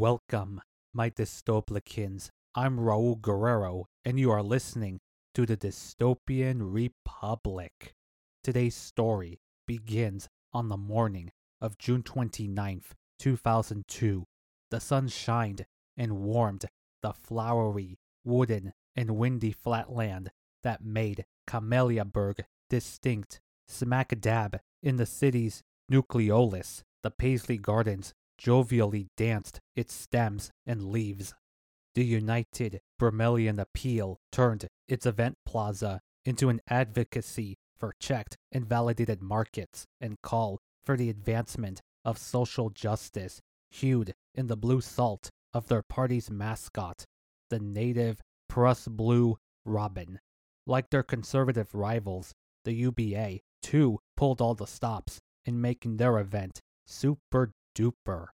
Welcome, my dystoplicans. I'm Raul Guerrero, and you are listening to the Dystopian Republic. Today's story begins on the morning of June 29th, 2002. The sun shined and warmed the flowery, wooden, and windy flatland that made Cameliaburg distinct. Smack dab in the city's nucleolus, the Paisley Gardens jovially danced its stems and leaves. The United Bromelian Appeal turned its event plaza into an advocacy for checked and validated markets and call for the advancement of social justice, hued in the blue salt of their party's mascot, the native Pruss Blue Robin. Like their conservative rivals, the UBA too pulled all the stops in making their event super duper.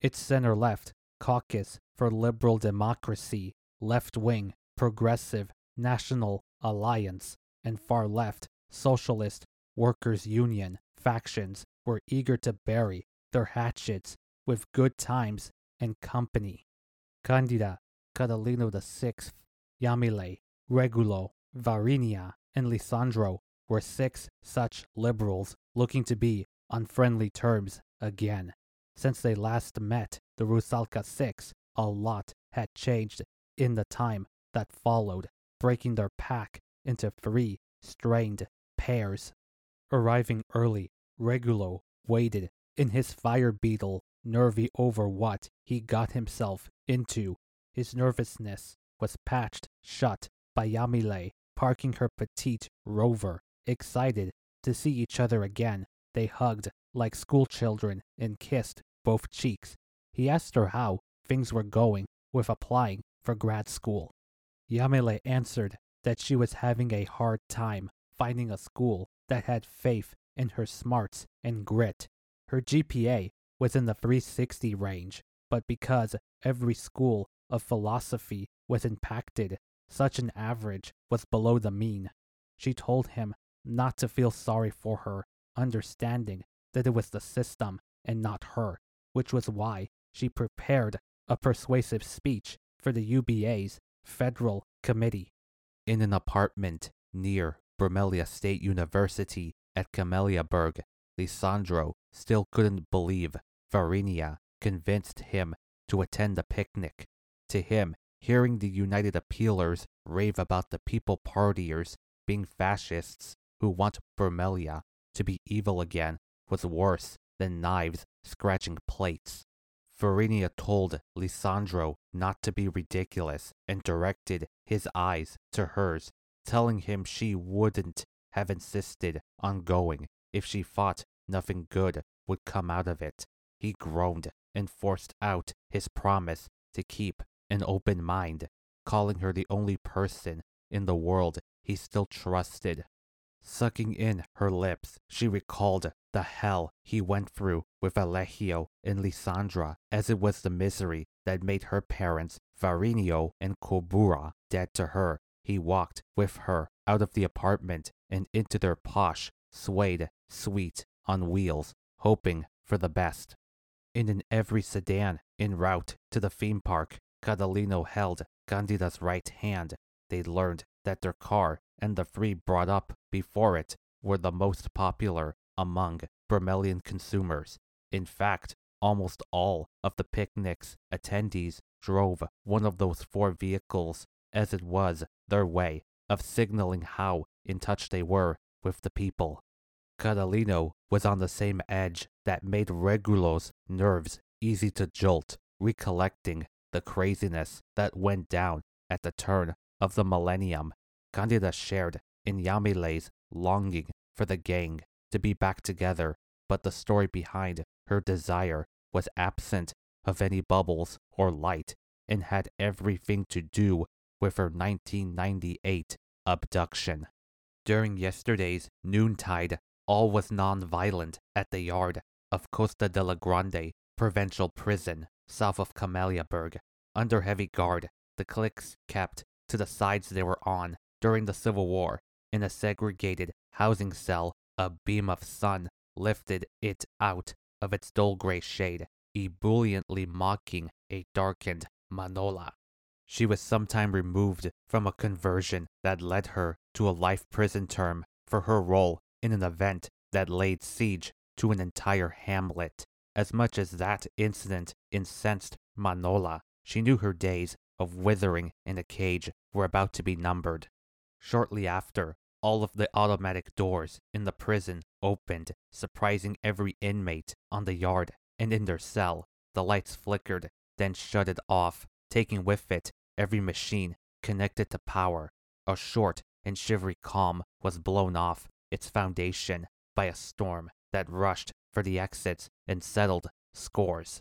Its center left Caucus for Liberal Democracy, Left Wing Progressive National Alliance, and far left Socialist Workers Union factions were eager to bury their hatchets with good times and company. Candida, Catalino VI, Yamile, Regulo, Varinia, and Lisandro were six such liberals looking to be on friendly terms again. Since they last met the Rusalka Six, a lot had changed in the time that followed, breaking their pack into three strained pairs. Arriving early, Regulo waited in his fire beetle, nervy over what he got himself into. His nervousness was patched shut by Yamile parking her petite rover. Excited to see each other again, they hugged like schoolchildren and kissed both cheeks. He asked her how things were going with applying for grad school. Yamile answered that she was having a hard time finding a school that had faith in her smarts and grit. Her GPA was in the 360 range, but because every school of philosophy was impacted, such an average was below the mean. She told him not to feel sorry for her, understanding that it was the system and not her, which was why she prepared a persuasive speech for the UBA's federal committee. In an apartment near Bromelia State University at Cameliaburg, Lisandro still couldn't believe Varinia convinced him to attend the picnic. To him, hearing the United Appealers rave about the People Partiers being fascists who want Bromelia to be evil again was worse than knives scratching plates. Varinia told Lisandro not to be ridiculous and directed his eyes to hers, telling him she wouldn't have insisted on going if she thought nothing good would come out of it. He groaned and forced out his promise to keep an open mind, calling her the only person in the world he still trusted. Sucking in her lips, she recalled the hell he went through with Alejio and Lisandra, as it was the misery that made her parents, Varinio and Cobura, dead to her. He walked with her out of the apartment and into their posh, suede suite on wheels, hoping for the best. And in every sedan en route to the theme park, Catalino held Candida's right hand. They learned that their car and the three brought up before it were the most popular among Bromelian consumers. In fact, almost all of the picnic's attendees drove one of those four vehicles, as it was their way of signaling how in touch they were with the people. Catalino was on the same edge that made Regulo's nerves easy to jolt, recollecting the craziness that went down at the turn of the millennium. Candida shared in Yamile's longing for the gang to be back together, but the story behind her desire was absent of any bubbles or light and had everything to do with her 1998 abduction. During yesterday's noontide, all was non-violent at the yard of Costa de la Grande Provincial Prison, south of Cameliaburg. Under heavy guard, the cliques kept to the sides they were on during the Civil War in a segregated housing cell a beam of sun lifted it out of its dull gray shade, ebulliently mocking a darkened Manola. She was sometime removed from a conversion that led her to a life prison term for her role in an event that laid siege to an entire hamlet. As much as that incident incensed Manola, she knew her days of withering in a cage were about to be numbered. Shortly after, all of the automatic doors in the prison opened, surprising every inmate on the yard and in their cell. The lights flickered, then shutted off, taking with it every machine connected to power. A short and shivery calm was blown off its foundation by a storm that rushed for the exits and settled scores.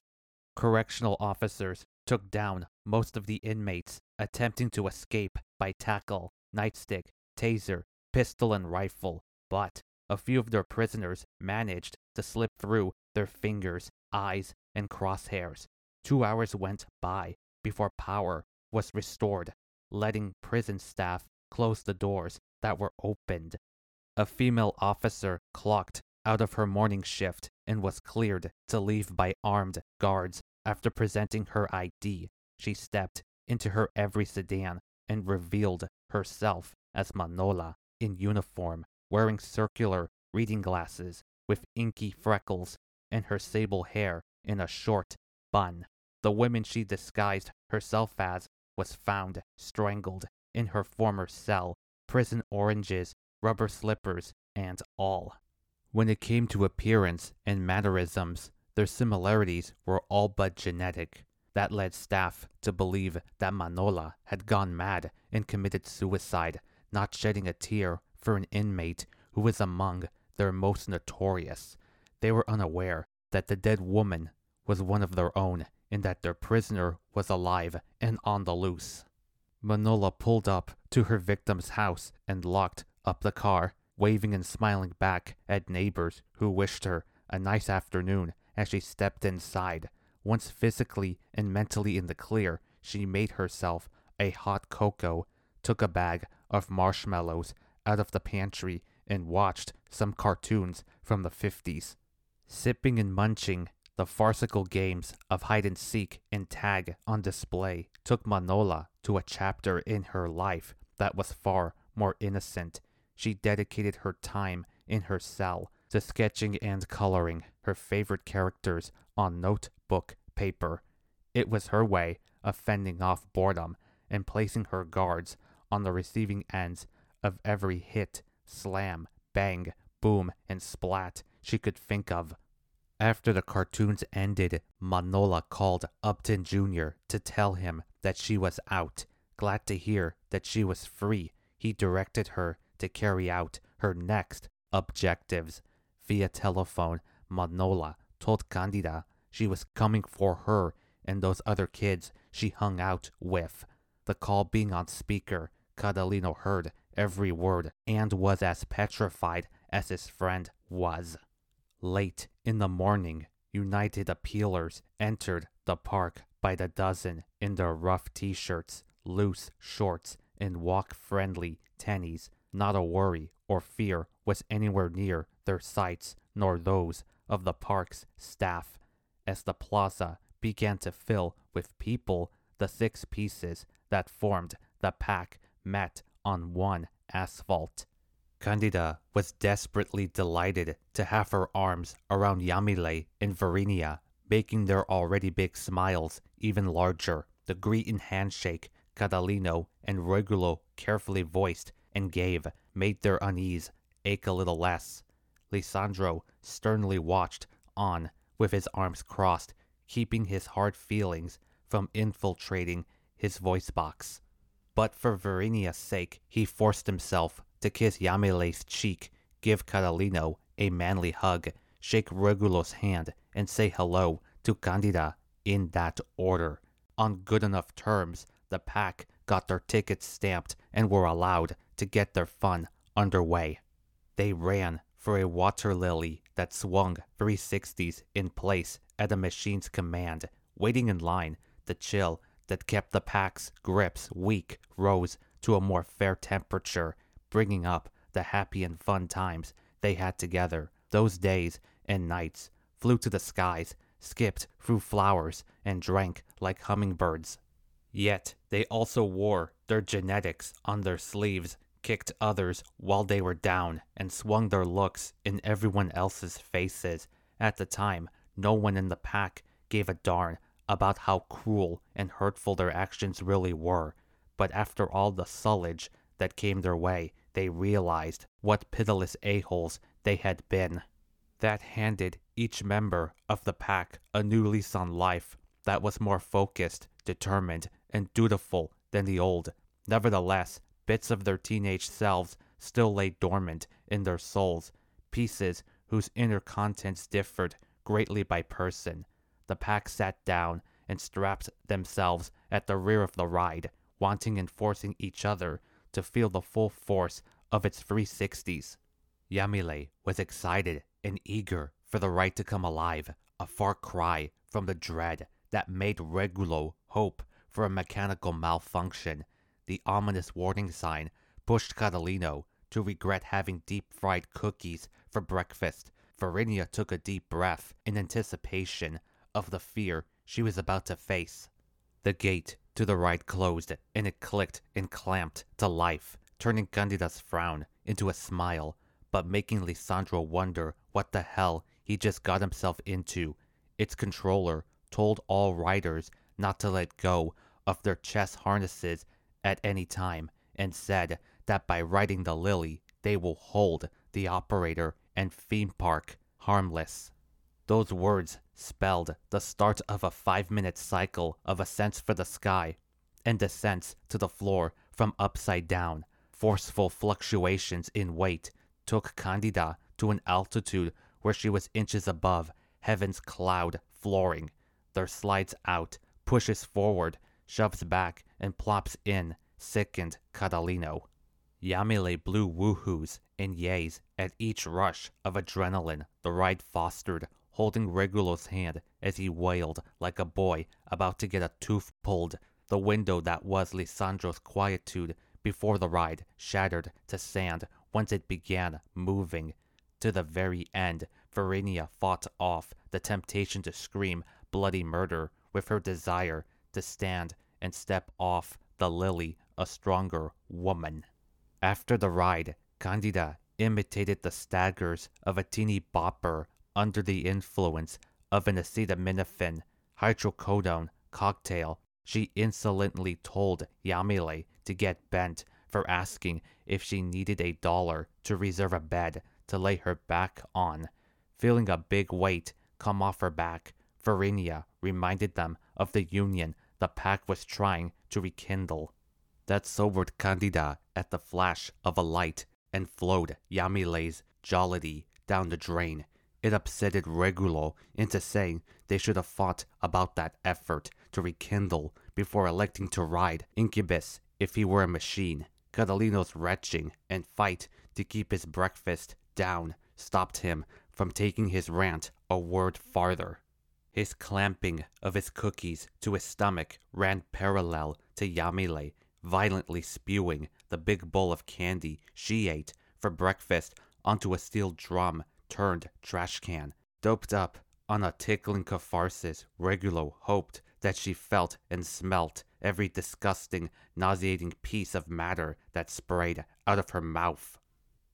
Correctional officers took down most of the inmates attempting to escape by tackle, nightstick, taser, pistol, and rifle, but a few of their prisoners managed to slip through their fingers, eyes, and crosshairs. Two hours went by before power was restored, letting prison staff close the doors that were opened. A female officer clocked out of her morning shift and was cleared to leave by armed guards after presenting her ID. She stepped into her every sedan and revealed herself as Manola in uniform, wearing circular reading glasses with inky freckles and her sable hair in a short bun. The woman she disguised herself as was found strangled in her former cell, prison oranges, rubber slippers, and all. When it came to appearance and mannerisms, their similarities were all but genetic. That led staff to believe that Manola had gone mad and committed suicide, not shedding a tear for an inmate who was among their most notorious. They were unaware that the dead woman was one of their own and that their prisoner was alive and on the loose. Manola pulled up to her victim's house and locked up the car, waving and smiling back at neighbors who wished her a nice afternoon as she stepped inside. Once physically and mentally in the clear, she made herself a hot cocoa, took a bag of marshmallows out of the pantry, and watched some cartoons from the 50s. Sipping and munching the farcical games of hide and seek and tag on display took Manola to a chapter in her life that was far more innocent. She dedicated her time in her cell to sketching and coloring her favorite characters on notebook paper. It was her way of fending off boredom and placing her guards on the receiving ends of every hit, slam, bang, boom, and splat she could think of. After the cartoons ended, Manola called Upton Jr. to tell him that she was out. Glad to hear that she was free, he directed her to carry out her next objectives. Via telephone, Manola told Candida she was coming for her and those other kids she hung out with. The call being on speaker, Catalino heard every word and was as petrified as his friend was. Late in the morning, United Appealers entered the park by the dozen in their rough t shirts, loose shorts, and walk friendly tennies. Not a worry or fear was anywhere near their sights nor those of the park's staff. As the plaza began to fill with people, the six pieces that formed the pack met on one asphalt. Candida was desperately delighted to have her arms around Yamile and Varinia, making their already big smiles even larger. The greet and handshake Catalino and Regulo carefully voiced and gave made their unease ache a little less. Lisandro sternly watched on with his arms crossed, keeping his hard feelings from infiltrating his voice box. But for Varinia's sake, he forced himself to kiss Yamile's cheek, give Catalino a manly hug, shake Regulo's hand, and say hello to Candida in that order. On good enough terms, the pack got their tickets stamped and were allowed to get their fun underway. They ran for a water lily that swung 360s in place at a machine's command, waiting in line. The chill that kept the pack's grips weak rose to a more fair temperature bringing up the happy and fun times they had together. Those days and nights flew to the skies, skipped through flowers, and drank like hummingbirds. Yet they also wore their genetics on their sleeves, kicked others while they were down, and swung their looks in everyone else's faces. At the time, no one in the pack gave a darn about how cruel and hurtful their actions really were. But after all the sullage that came their way, they realized what pitiless a-holes they had been. That handed each member of the pack a new lease on life that was more focused, determined, and dutiful than the old. Nevertheless, bits of their teenage selves still lay dormant in their souls, pieces whose inner contents differed greatly by person. The pack sat down and strapped themselves at the rear of the ride, wanting and forcing each other to feel the full force of its 360s. Yamile was excited and eager for the ride to come alive, a far cry from the dread that made Regulo hope for a mechanical malfunction. The ominous warning sign pushed Catalino to regret having deep fried cookies for breakfast. Varinia took a deep breath in anticipation of the fear she was about to face. The gate to the right closed, and it clicked and clamped to life, turning Candida's frown into a smile, but making Lisandro wonder what the hell he just got himself into. Its controller told all riders not to let go of their chest harnesses at any time, and said that by riding the Lily, they will hold the operator and theme park harmless. Those words spelled the start of a five minute cycle of ascents for the sky and descents to the floor from upside down. Forceful fluctuations in weight took Candida to an altitude where she was inches above heaven's cloud flooring. There slides out, pushes forward, shoves back, and plops in, sickened Catalino. Yamile blew woohoos and yays at each rush of adrenaline the ride fostered, holding Regulo's hand as he wailed like a boy about to get a tooth pulled. The window that was Lisandro's quietude before the ride shattered to sand once it began moving. To the very end, Varinia fought off the temptation to scream bloody murder with her desire to stand and step off the lily a stronger woman. After the ride, Candida imitated the staggers of a teeny bopper under the influence of an acetaminophen hydrocodone cocktail. She insolently told Yamile to get bent for asking if she needed a dollar to reserve a bed to lay her back on. Feeling a big weight come off her back, Varinia reminded them of the union the pack was trying to rekindle. That sobered Candida at the flash of a light and flowed Yamile's jollity down the drain. It upsetted Regulo into saying they should have fought about that effort to rekindle before electing to ride Incubus if he were a machine. Catalino's retching and fight to keep his breakfast down stopped him from taking his rant a word farther. His clamping of his cookies to his stomach ran parallel to Yamile violently spewing the big bowl of candy she ate for breakfast onto a steel drum turned trash can. Doped up on a tickling catharsis, Regulo hoped that she felt and smelt every disgusting, nauseating piece of matter that sprayed out of her mouth.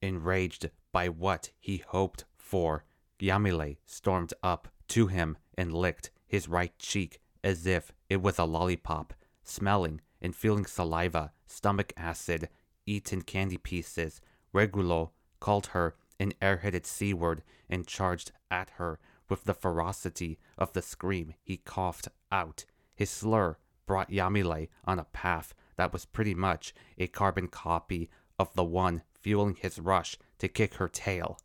Enraged by what he hoped for, Yamile stormed up to him and licked his right cheek as if it was a lollipop, smelling and feeling saliva, stomach acid, eaten candy pieces. Regulo called her an airheaded C word and charged at her with the ferocity of the scream he coughed out. His slur brought Yamile on a path that was pretty much a carbon copy of the one fueling his rush to kick her tail.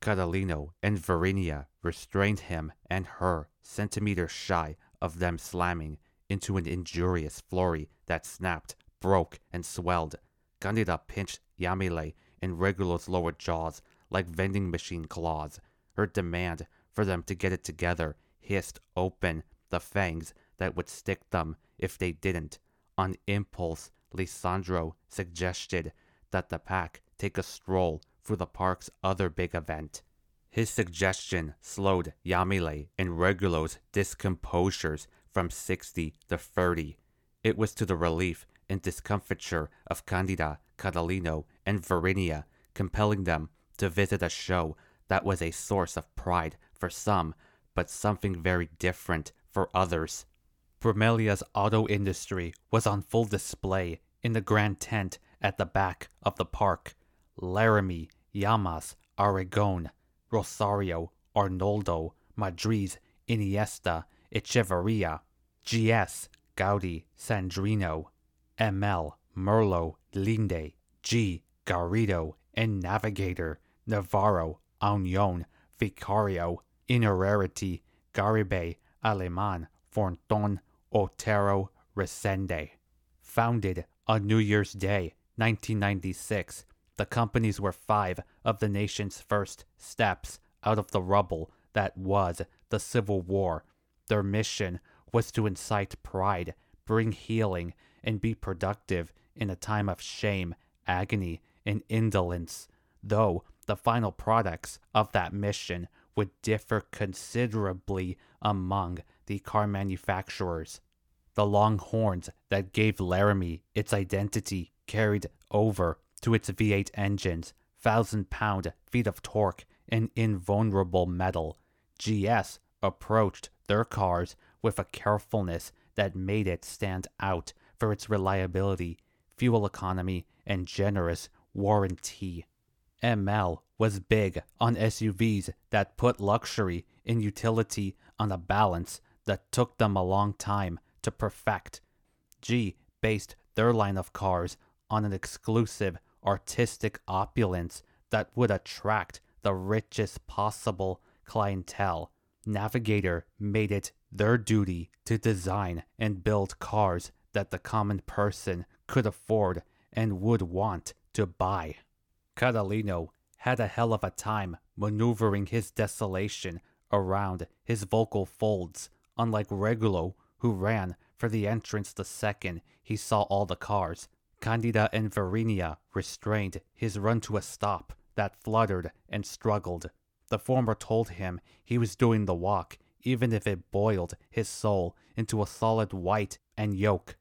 Catalino and Varinia restrained him and her centimeters shy of them slamming into an injurious flurry that snapped, broke, and swelled. Candida pinched Yamile in Regulo's lower jaws like vending machine claws. Her demand for them to get it together hissed open the fangs that would stick them if they didn't. On impulse, Lisandro suggested that the pack take a stroll through the park's other big event. His suggestion slowed Yamile and Regulo's discomposures from 60 to 30. It was to the relief and discomfiture of Candida, Catalino, and Varinia, compelling them to visit a show that was a source of pride for some, but something very different for others. Bromelia's auto industry was on full display in the grand tent at the back of the park. Laramie, Llamas, Aragon, Rosario, Arnoldo, Madriz, Iniesta, Echeverria, GS, Gaudi, Sandrino, ML, Merlo, Linde, G, Garrido, and Navigator, Navarro, Union, Vicario, Inerarity, Garibe, Aleman, Forton, Otero, Resende. Founded on New Year's Day, 1996, the companies were five of the nation's first steps out of the rubble that was the Civil War. Their mission was to incite pride, bring healing, and be productive in a time of shame, agony, and indolence, though the final products of that mission would differ considerably among the car manufacturers. The long horns that gave Laramie its identity carried over to its V8 engines, thousand pound feet of torque, and invulnerable metal. GS approached their cars with a carefulness that made it stand out for its reliability, fuel economy, and generous warranty. ML was big on SUVs that put luxury and utility on a balance that took them a long time to perfect. G based their line of cars on an exclusive artistic opulence that would attract the richest possible clientele. Navigator made it their duty to design and build cars that the common person could afford and would want to buy. Catalino had a hell of a time maneuvering his desolation around his vocal folds, unlike Regulo, who ran for the entrance the second he saw all the cars. Candida and Varinia restrained his run to a stop that fluttered and struggled. The former told him he was doing the walk, even if it boiled his soul into a solid white and yolk.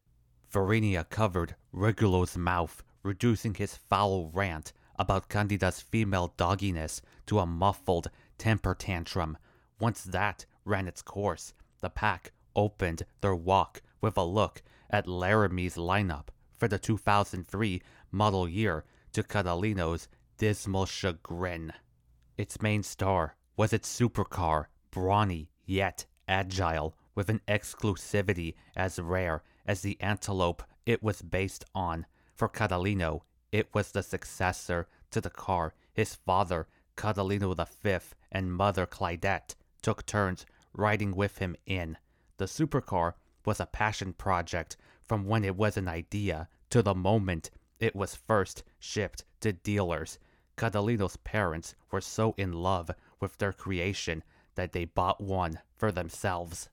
Varinia covered Regulo's mouth, reducing his foul rant about Candida's female dogginess to a muffled temper tantrum. Once that ran its course, the pack opened their walk with a look at Laramie's lineup for the 2003 model year to Catalino's dismal chagrin. Its main star was its supercar, brawny yet agile, with an exclusivity as rare as the antelope it was based on. For Catalino, it was the successor to the car his father, Catalino V, and mother Clydette took turns riding with him in. The supercar was a passion project from when it was an idea to the moment it was first shipped to dealers. Catalino's parents were so in love with their creation that they bought one for themselves.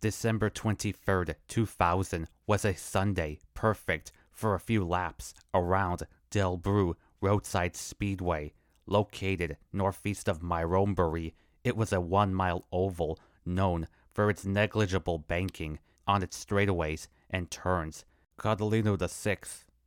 December 23rd, 2000 was a Sunday perfect for a few laps around Del Bru Roadside Speedway. Located northeast of Myronbury, it was a one mile oval known for its negligible banking on its straightaways and turns. Catalino VI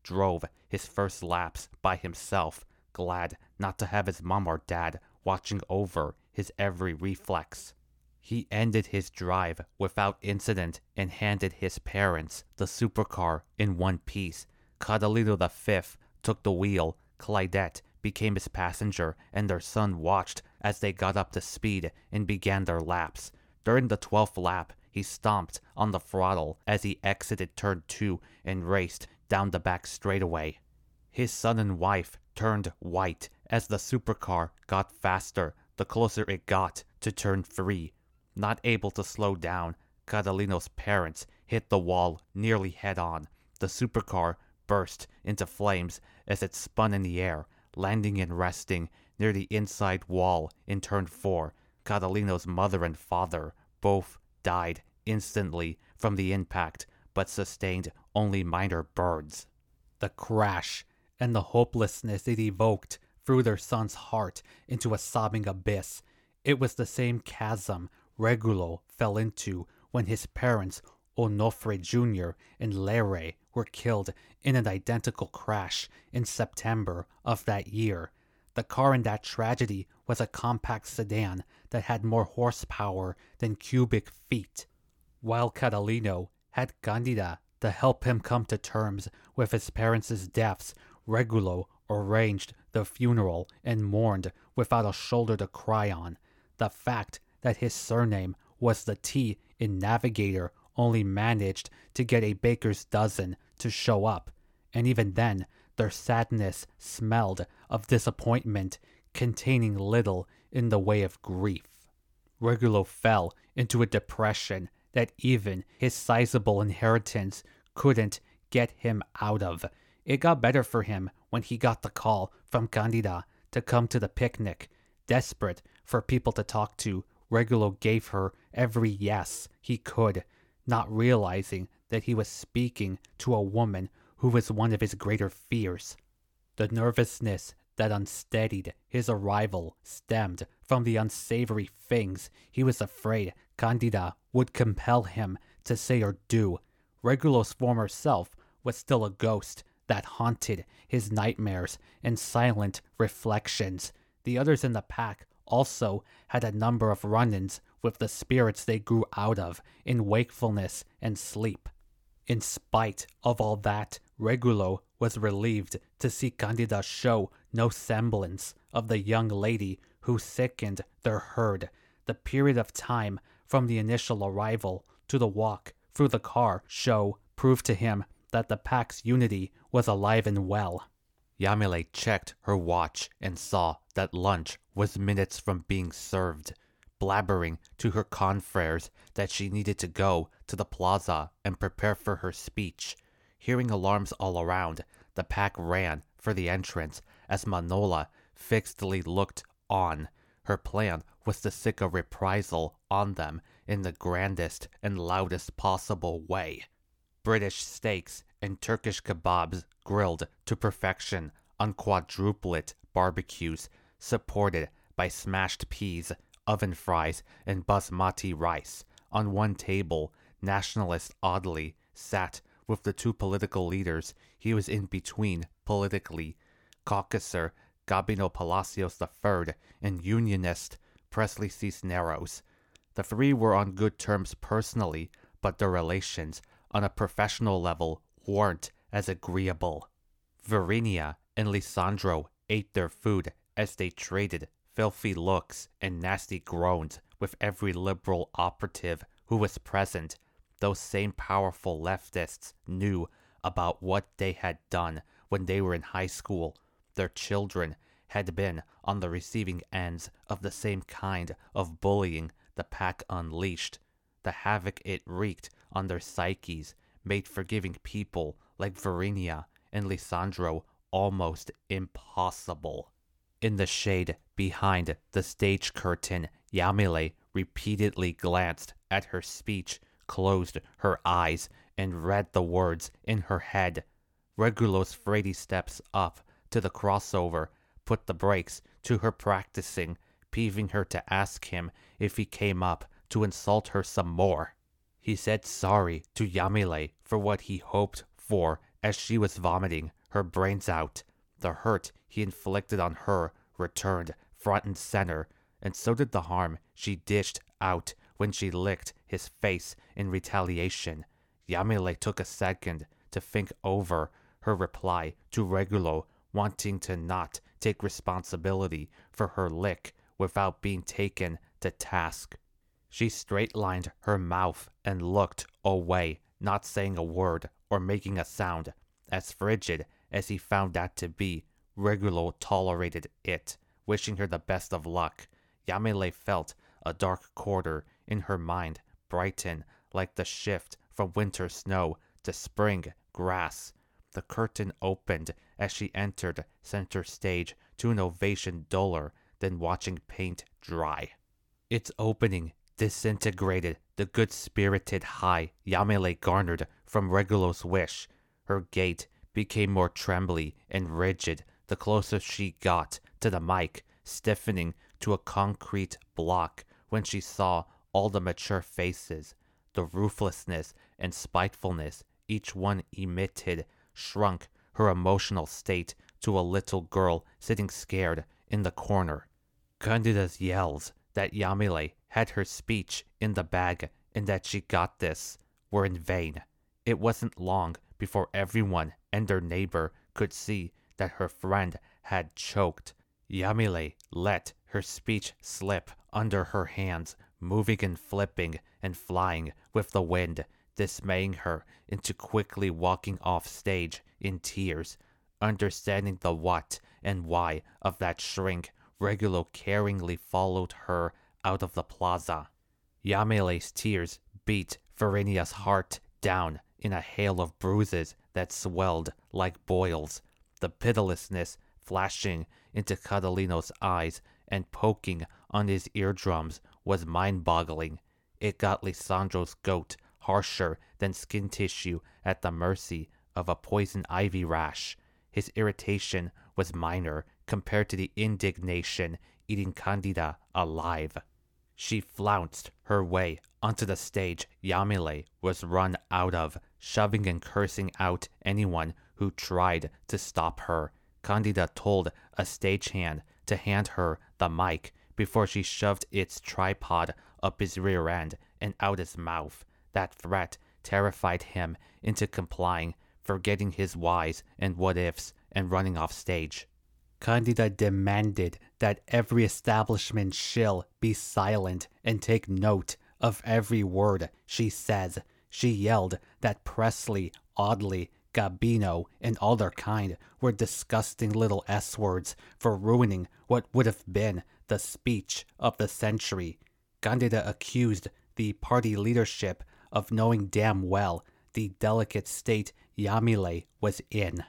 drove his first laps by himself, glad not to have his mom or dad watching over his every reflex. He ended his drive without incident and handed his parents the supercar in one piece. Catalino V took the wheel, Clydette became his passenger, and their son watched as they got up to speed and began their laps. During the twelfth lap, he stomped on the throttle as he exited turn two and raced down the back straightaway. His son and wife turned white as the supercar got faster the closer it got to turn three. Not able to slow down, Catalino's parents hit the wall nearly head on. The supercar burst into flames as it spun in the air, landing and resting near the inside wall in turn four. Catalino's mother and father both died instantly from the impact, but sustained only minor burns. The crash and the hopelessness it evoked threw their son's heart into a sobbing abyss. It was the same chasm Regulo fell into when his parents, Onofre Jr. and Lere, were killed in an identical crash in September of that year. The car in that tragedy was a compact sedan that had more horsepower than cubic feet, while Catalino had Candida to help him come to terms with his parents' deaths. Regulo arranged the funeral and mourned without a shoulder to cry on. The fact that his surname was the T in Navigator only managed to get a baker's dozen to show up, and even then, their sadness smelled of disappointment, containing little in the way of grief. Regulo fell into a depression that even his sizable inheritance couldn't get him out of. It got better for him when he got the call from Candida to come to the picnic. Desperate for people to talk to, Regulo gave her every yes he could, not realizing that he was speaking to a woman who was one of his greater fears. The nervousness that unsteadied his arrival stemmed from the unsavory things he was afraid Candida would compel him to say or do. Regulo's former self was still a ghost that haunted his nightmares and silent reflections. The others in the pack also had a number of run ins with the spirits they grew out of in wakefulness and sleep. In spite of all that, Regulo was relieved to see Candida show no semblance of the young lady who sickened their herd. The period of time from the initial arrival to the walk through the car show proved to him that the pack's unity was alive and well. Yamile checked her watch and saw that lunch was minutes from being served blabbering to her confreres that she needed to go to the plaza and prepare for her speech. Hearing alarms all around, the pack ran for the entrance as Manola fixedly looked on. Her plan was to sick a reprisal on them in the grandest and loudest possible way. British steaks and Turkish kebabs grilled to perfection on quadruplet barbecues, supported by smashed peas oven fries, and basmati rice. On one table, Nationalist Audley sat with the two political leaders he was in between politically, caucuser Gabino Palacios III and Unionist Presley Cisneros. The three were on good terms personally, but their relations, on a professional level, weren't as agreeable. Varinia and Lisandro ate their food as they traded filthy looks and nasty groans with every liberal operative who was present. Those same powerful leftists knew about what they had done when they were in high school. Their children had been on the receiving ends of the same kind of bullying the pack unleashed. The havoc it wreaked on their psyches made forgiving people like Varinia and Lisandro almost impossible. In the shade behind the stage curtain, Yamile repeatedly glanced at her speech, closed her eyes, and read the words in her head. Regulo's Freddy steps up to the crossover, put the brakes to her practicing, peeving her to ask him if he came up to insult her some more. He said sorry to Yamile for what he hoped for as she was vomiting her brains out. The hurt he inflicted on her returned front and center, and so did the harm she dished out when she licked his face in retaliation. Yamile took a second to think over her reply to Regulo wanting to not take responsibility for her lick without being taken to task. She straight lined her mouth and looked away, not saying a word or making a sound. As frigid as he found that to be, Regulo tolerated it, wishing her the best of luck. Yamile felt a dark quarter in her mind brighten like the shift from winter snow to spring grass. The curtain opened as she entered center stage to an ovation duller than watching paint dry. Its opening disintegrated the good spirited high Yamile garnered from Regulo's wish. Her gait became more trembly and rigid the closer she got to the mic, stiffening to a concrete block when she saw all the mature faces. The ruthlessness and spitefulness each one emitted shrunk her emotional state to a little girl sitting scared in the corner. Candida's yells that Yamile had her speech in the bag and that she got this were in vain. It wasn't long before everyone and their neighbor could see that her friend had choked. Yamile let her speech slip under her hands, moving and flipping and flying with the wind, dismaying her into quickly walking off stage in tears. Understanding the what and why of that shrink, Regulo caringly followed her out of the plaza. Yamile's tears beat Varinia's heart down in a hail of bruises that swelled like boils, the pitilessness flashing into Catalino's eyes and poking on his eardrums was mind boggling. It got Lisandro's goat harsher than skin tissue at the mercy of a poison ivy rash. His irritation was minor compared to the indignation eating Candida alive. She flounced her way onto the stage Yamile was run out of, shoving and cursing out anyone who tried to stop her. Candida told a stagehand to hand her the mic before she shoved its tripod up his rear end and out his mouth. That threat terrified him into complying, forgetting his whys and what ifs and running off stage. Candida demanded that every establishment shill be silent and take note of every word she says. She yelled that Presley, Audley, Gabino, and all their kind were disgusting little S words for ruining what would have been the speech of the century. Candida accused the party leadership of knowing damn well the delicate state Yamile was in.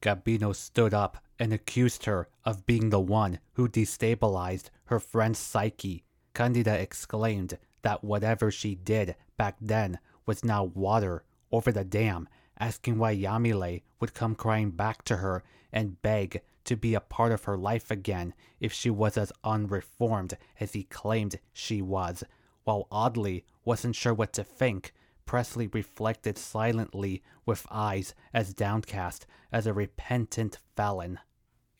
Gabino stood up and accused her of being the one who destabilized her friend's psyche. Candida exclaimed that whatever she did back then was now water over the dam, asking why Yamile would come crying back to her and beg to be a part of her life again if she was as unreformed as he claimed she was. While Audley wasn't sure what to think, Presley reflected silently with eyes as downcast as a repentant felon.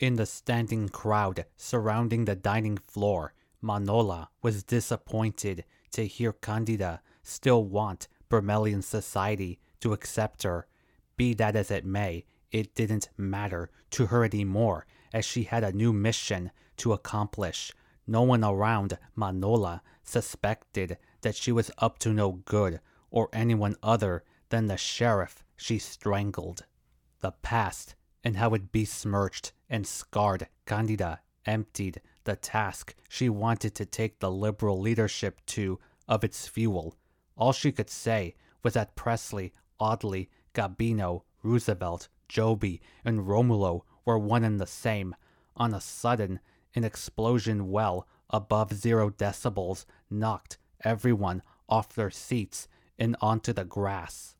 In the standing crowd surrounding the dining floor, Manola was disappointed to hear Candida still want Bromelian society to accept her. Be that as it may, it didn't matter to her anymore, as she had a new mission to accomplish. No one around Manola suspected that she was up to no good or anyone other than the sheriff she strangled. The past and how it besmirched and scarred Candida emptied the task she wanted to take the liberal leadership to of its fuel. All she could say was that Presley, Audley, Gabino, Roosevelt, Joby, and Romulo were one and the same. On a sudden, an explosion well above zero decibels knocked everyone off their seats and onto the grass.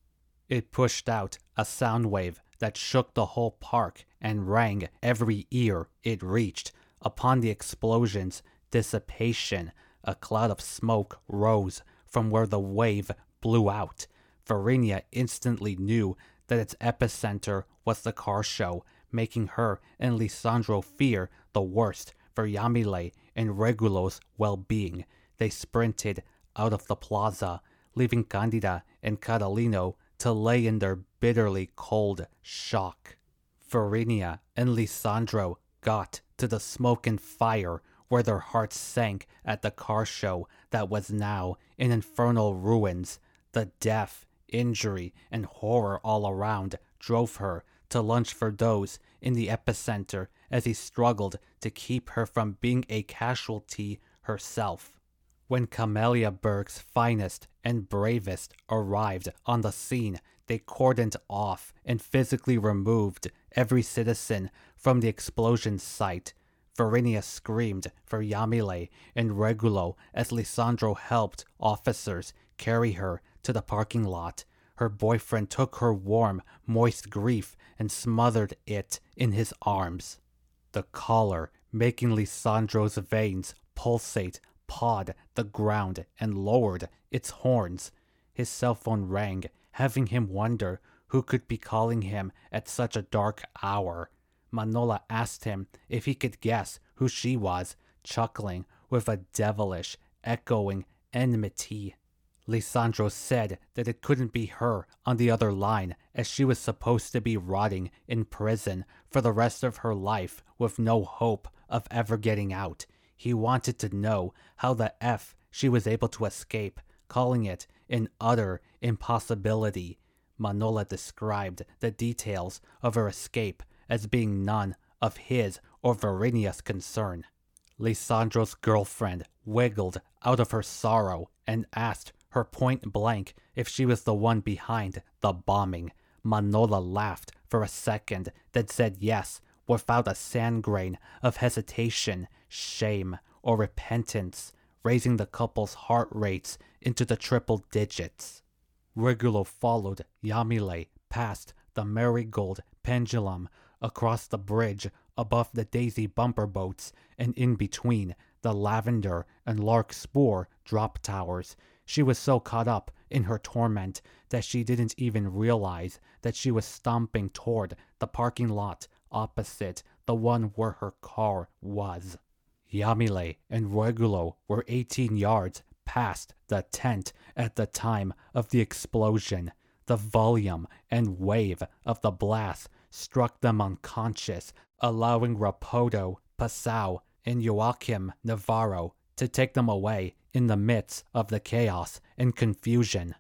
It pushed out a sound wave that shook the whole park and rang every ear it reached. Upon the explosion's dissipation, a cloud of smoke rose from where the wave blew out. Varinia instantly knew that its epicenter was the car show, making her and Lisandro fear the worst for Yamile and Regulo's well being. They sprinted out of the plaza, leaving Candida and Catalino to lay in their bitterly cold shock. Varinia and Lisandro got to the smoke and fire where their hearts sank at the car show that was now in infernal ruins. The death, injury, and horror all around drove her to lunch for those in the epicenter as he struggled to keep her from being a casualty herself. When Cameliaburg's finest and bravest arrived on the scene, they cordoned off and physically removed every citizen from the explosion site. Varinia screamed for Yamile and Regulo as Lisandro helped officers carry her to the parking lot. Her boyfriend took her warm, moist grief and smothered it in his arms. The collar making Lisandro's veins pulsate, pawed the ground, and lowered its horns. His cell phone rang, having him wonder who could be calling him at such a dark hour. Manola asked him if he could guess who she was, chuckling with a devilish, echoing enmity. Lisandro said that it couldn't be her on the other line, as she was supposed to be rotting in prison for the rest of her life with no hope of ever getting out. He wanted to know how the F she was able to escape, calling it an utter impossibility. Manola described the details of her escape as being none of his or Varinia's concern. Lisandro's girlfriend wiggled out of her sorrow and asked her point blank if she was the one behind the bombing. Manola laughed for a second, then said yes, without a sand grain of hesitation, shame, or repentance, raising the couple's heart rates into the triple digits. Regulo followed Yamile past the marigold pendulum, across the bridge, above the daisy bumper boats, and in between the lavender and larkspur drop towers. She was so caught up in her torment that she didn't even realize that she was stomping toward the parking lot opposite the one where her car was. Yamile and Regulo were 18 yards past the tent at the time of the explosion. The volume and wave of the blast struck them unconscious, allowing Rapoto, Passau, and Joachim Navarro to take them away in the midst of the chaos and confusion.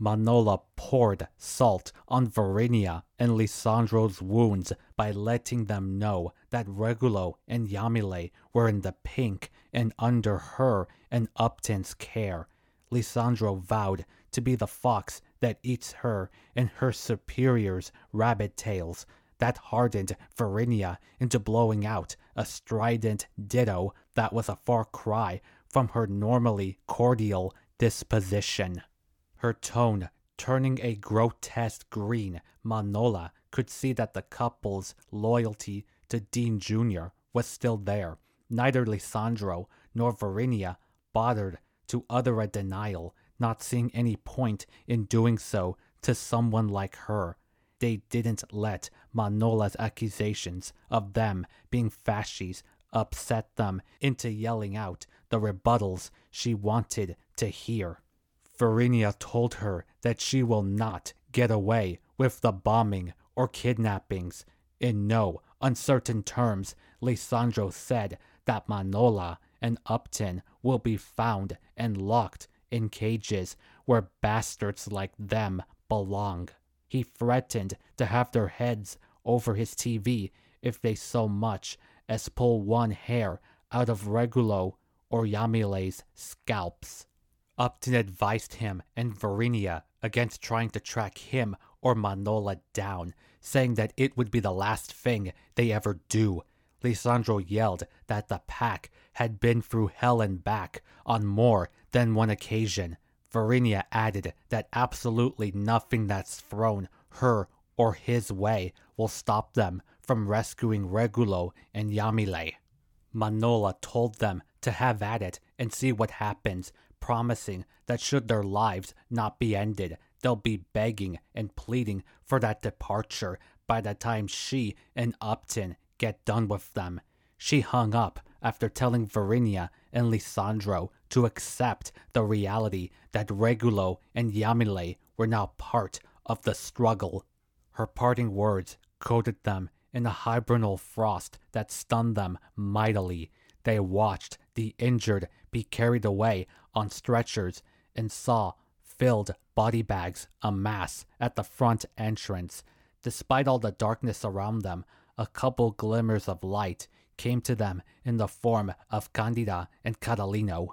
Manola poured salt on Varinia and Lisandro's wounds by letting them know that Regulo and Yamile were in the pink and under her and Upton's care. Lisandro vowed to be the fox that eats her and her superior's rabbit tails. That hardened Varinia into blowing out a strident ditto that was a far cry from her normally cordial disposition. Her tone turning a grotesque green, Manola could see that the couple's loyalty to Dean Jr. was still there. Neither Lisandro nor Varinia bothered to utter a denial, not seeing any point in doing so to someone like her. They didn't let Manola's accusations of them being fascists upset them into yelling out the rebuttals she wanted to hear. Varinia told her that she will not get away with the bombing or kidnappings. In no uncertain terms, Lisandro said that Manola and Upton will be found and locked in cages where bastards like them belong. He threatened to have their heads over his TV if they so much as pull one hair out of Regulo or Yamile's scalps. Upton advised him and Varinia against trying to track him or Manola down, saying that it would be the last thing they ever do. Lisandro yelled that the pack had been through hell and back on more than one occasion. Varinia added that absolutely nothing that's thrown her or his way will stop them from rescuing Regulo and Yamile. Manola told them to have at it and see what happens, promising that should their lives not be ended, they'll be begging and pleading for that departure by the time she and Upton get done with them. She hung up after telling Varinia and Lisandro to accept the reality that Regulo and Yamile were now part of the struggle. Her parting words coated them in a hibernal frost that stunned them mightily. They watched the injured be carried away on stretchers and saw filled body bags amass at the front entrance. Despite all the darkness around them, a couple glimmers of light came to them in the form of Candida and Catalino.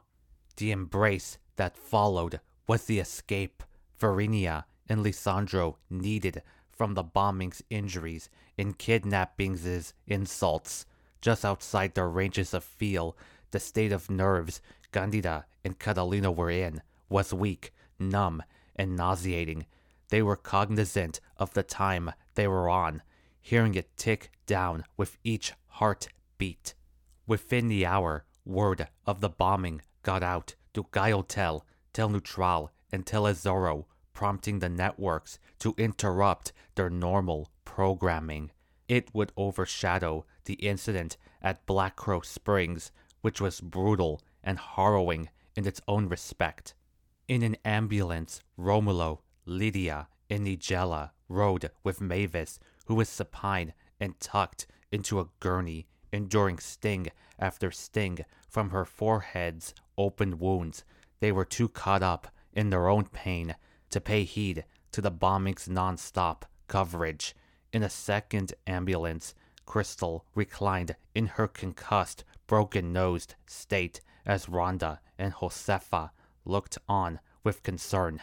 The embrace that followed was the escape Varinia and Lisandro needed from the bombing's injuries and kidnappings' insults. Just outside their ranges of feel, the state of nerves Candida and Catalina were in was weak, numb, and nauseating. They were cognizant of the time they were on, hearing it tick down with each heartbeat. Within the hour, word of the bombing got out to Gaiotel, Tel Neutral, and Telezoro, prompting the networks to interrupt their normal programming. It would overshadow the incident at Black Crow Springs, which was brutal and harrowing in its own respect. In an ambulance, Romulo, Lydia, and Nigella rode with Mavis, who was supine and tucked into a gurney, enduring sting after sting from her forehead's open wounds. They were too caught up in their own pain to pay heed to the bombing's non-stop coverage. In a second ambulance, Crystal reclined in her concussed, broken-nosed state as Rhonda and Josefa looked on with concern.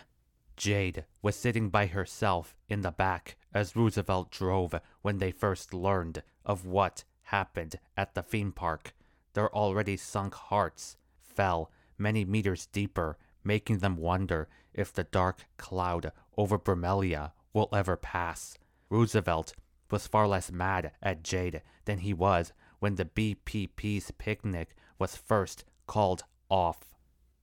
Jade was sitting by herself in the back as Roosevelt drove when they first learned of what happened at the theme park. Their already sunk hearts fell many meters deeper, making them wonder if the dark cloud over Bromelia will ever pass. Roosevelt was far less mad at Jade than he was when the BPP's picnic was first called off.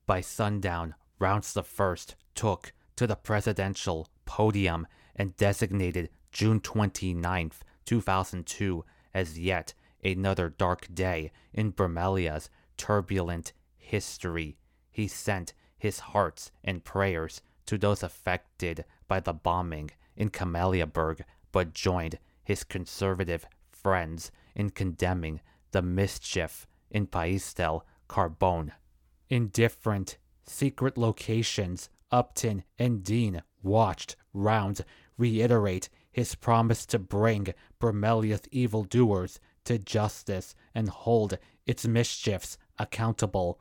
By sundown, Rounce the First took to the presidential podium and designated June 29, 2002 as yet another dark day in Bromelia's turbulent history. He sent his hearts and prayers to those affected by the bombing in Cameliaburg, but joined his conservative friends in condemning the mischief in País del Carbón. In different secret locations, Upton and Dean watched Rounce reiterate his promise to bring Bromelia's evildoers to justice and hold its mischiefs accountable.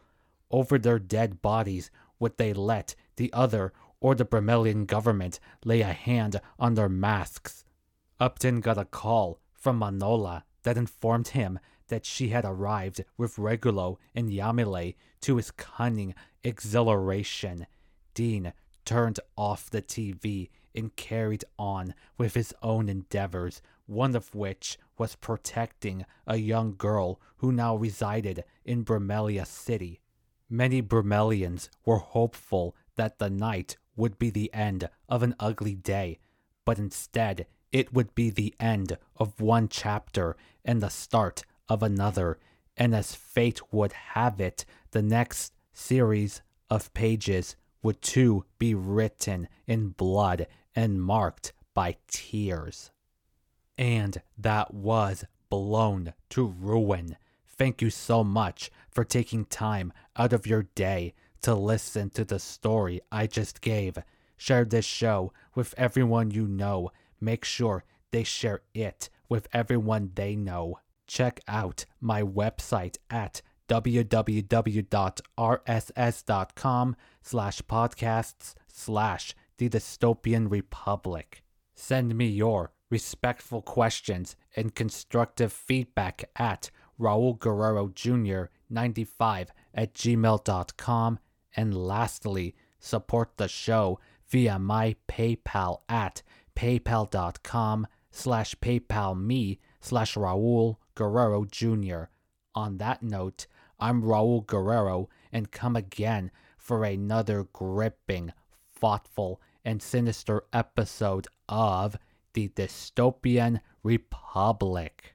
Over their dead bodies would they let the other or the Bromelian government lay a hand on their masks. Upton got a call from Manola that informed him that she had arrived with Regulo and Yamile to his cunning exhilaration. Dean turned off the TV and carried on with his own endeavors, one of which was protecting a young girl who now resided in Bromelia City. Many Bromelians were hopeful that the night would be the end of an ugly day, but instead it would be the end of one chapter and the start of another, and as fate would have it, the next series of pages would too be written in blood and marked by tears. And that was blown to ruin. Thank you so much for taking time out of your day to listen to the story I just gave. Share this show with everyone you know. Make sure they share it with everyone they know. Check out my website at www.rss.com slash podcasts slash the dystopian republic. Send me your respectful questions and constructive feedback at Raul Guerrero Jr. 95 at gmail.com. And lastly, support the show via my PayPal at paypal.com slash paypal me slash Raul Guerrero Jr. On that note, I'm Raul Guerrero and come again for another gripping, thoughtful, and sinister episode of the Dystopian Republic.